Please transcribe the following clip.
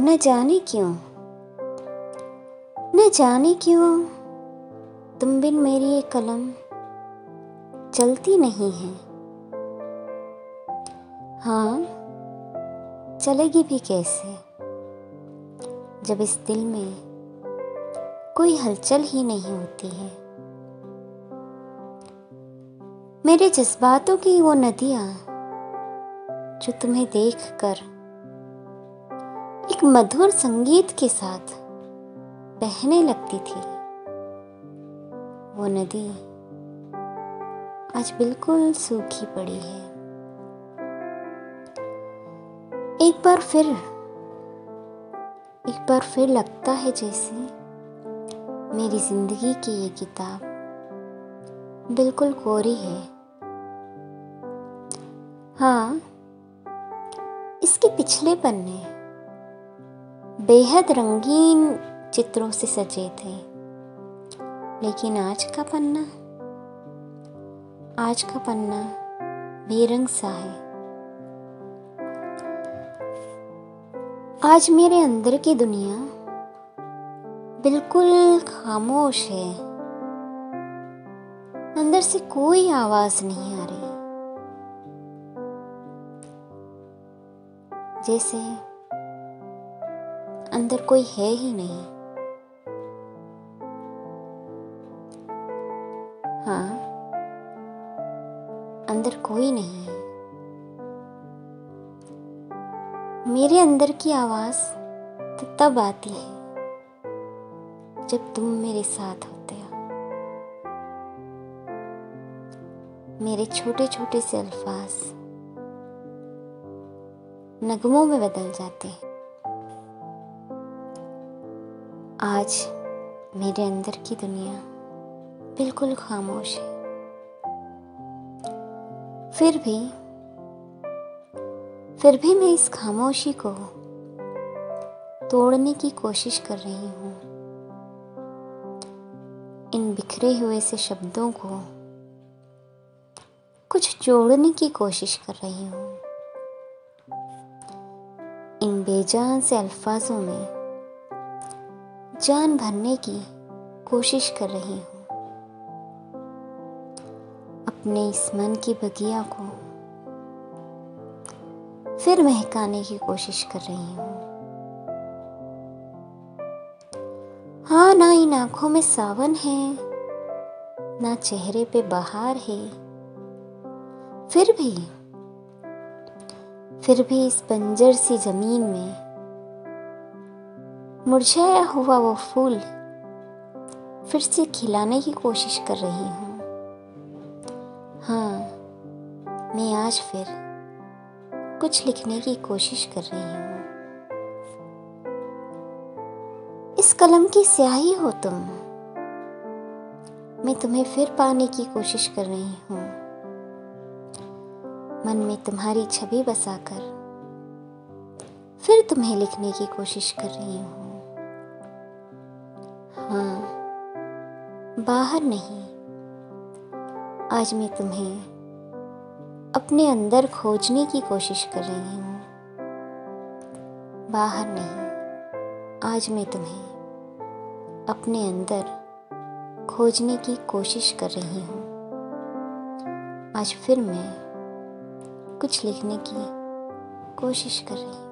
न जाने क्यों? न जाने क्यों? तुम बिन मेरी ये कलम चलती नहीं है। हाँ चलेगी भी कैसे? जब इस दिल में कोई हलचल ही नहीं होती है। मेरे जज्बातों की वो नदियाँ जो तुम्हें देखकर एक मधुर संगीत के साथ बहने लगती थी। वो नदी आज बिल्कुल सूखी पड़ी है। एक बार फिर, एक बार फिर लगता है जैसे मेरी ज़िंदगी की ये किताब बिल्कुल कोरी है। हाँ इसके पिछले पन्ने बेहद रंगीन चित्रों से सजे थे। लेकिन आज का पन्ना? आज का पन्ना बेरंग सा है। आज मेरे अंदर की दुनिया बिल्कुल खामोश है। अंदर से कोई आवाज़ नहीं आ रही। जैसे अंदर कोई है ही नहीं। हाँ अंदर कोई नहीं है। मेरे अंदर की आवाज़ तो तब आती है, जब तुम मेरे साथ होते हो। मेरे छोटे छोटे से अल्फाज नगमों में बदल जाते हैं। आज मेरे अंदर की दुनिया बिल्कुल खामोश है। फिर भी फिर भी मैं इस खामोशी को तोड़ने की कोशिश कर रही हूँ। इन बिखरे हुए से शब्दों को कुछ जोड़ने की कोशिश कर रही हूँ। इन बेजान से अल्फाजों में जान भरने की कोशिश कर रही हूँ। अपने इस मन की बगिया को फिर महकाने की कोशिश कर रही हूँ। हाँ ना इन आँखों में सावन है, ना चेहरे पे बहार है। फिर भी फिर भी इस बंजर सी ज़मीन में मुरझाया हुआ वो फूल। फिर से खिलाने की कोशिश कर रही हूँ। हाँ मैं आज फिर कुछ लिखने की कोशिश कर रही हूँ। इस कलम की स्याही हो तुम। मैं तुम्हें फिर पाने की कोशिश कर रही हूँ। मन में तुम्हारी छवि बसाकर फिर तुम्हें लिखने की कोशिश कर रही हूँ। हाँ बाहर नहीं। आज मैं तुम्हें अपने अंदर खोजने की कोशिश कर रही हूँ। बाहर नहीं, आज मैं तुम्हें अपने अंदर खोजने की कोशिश कर रही हूँ। आज फिर मैं कुछ लिखने की कोशिश कर रही हूँ।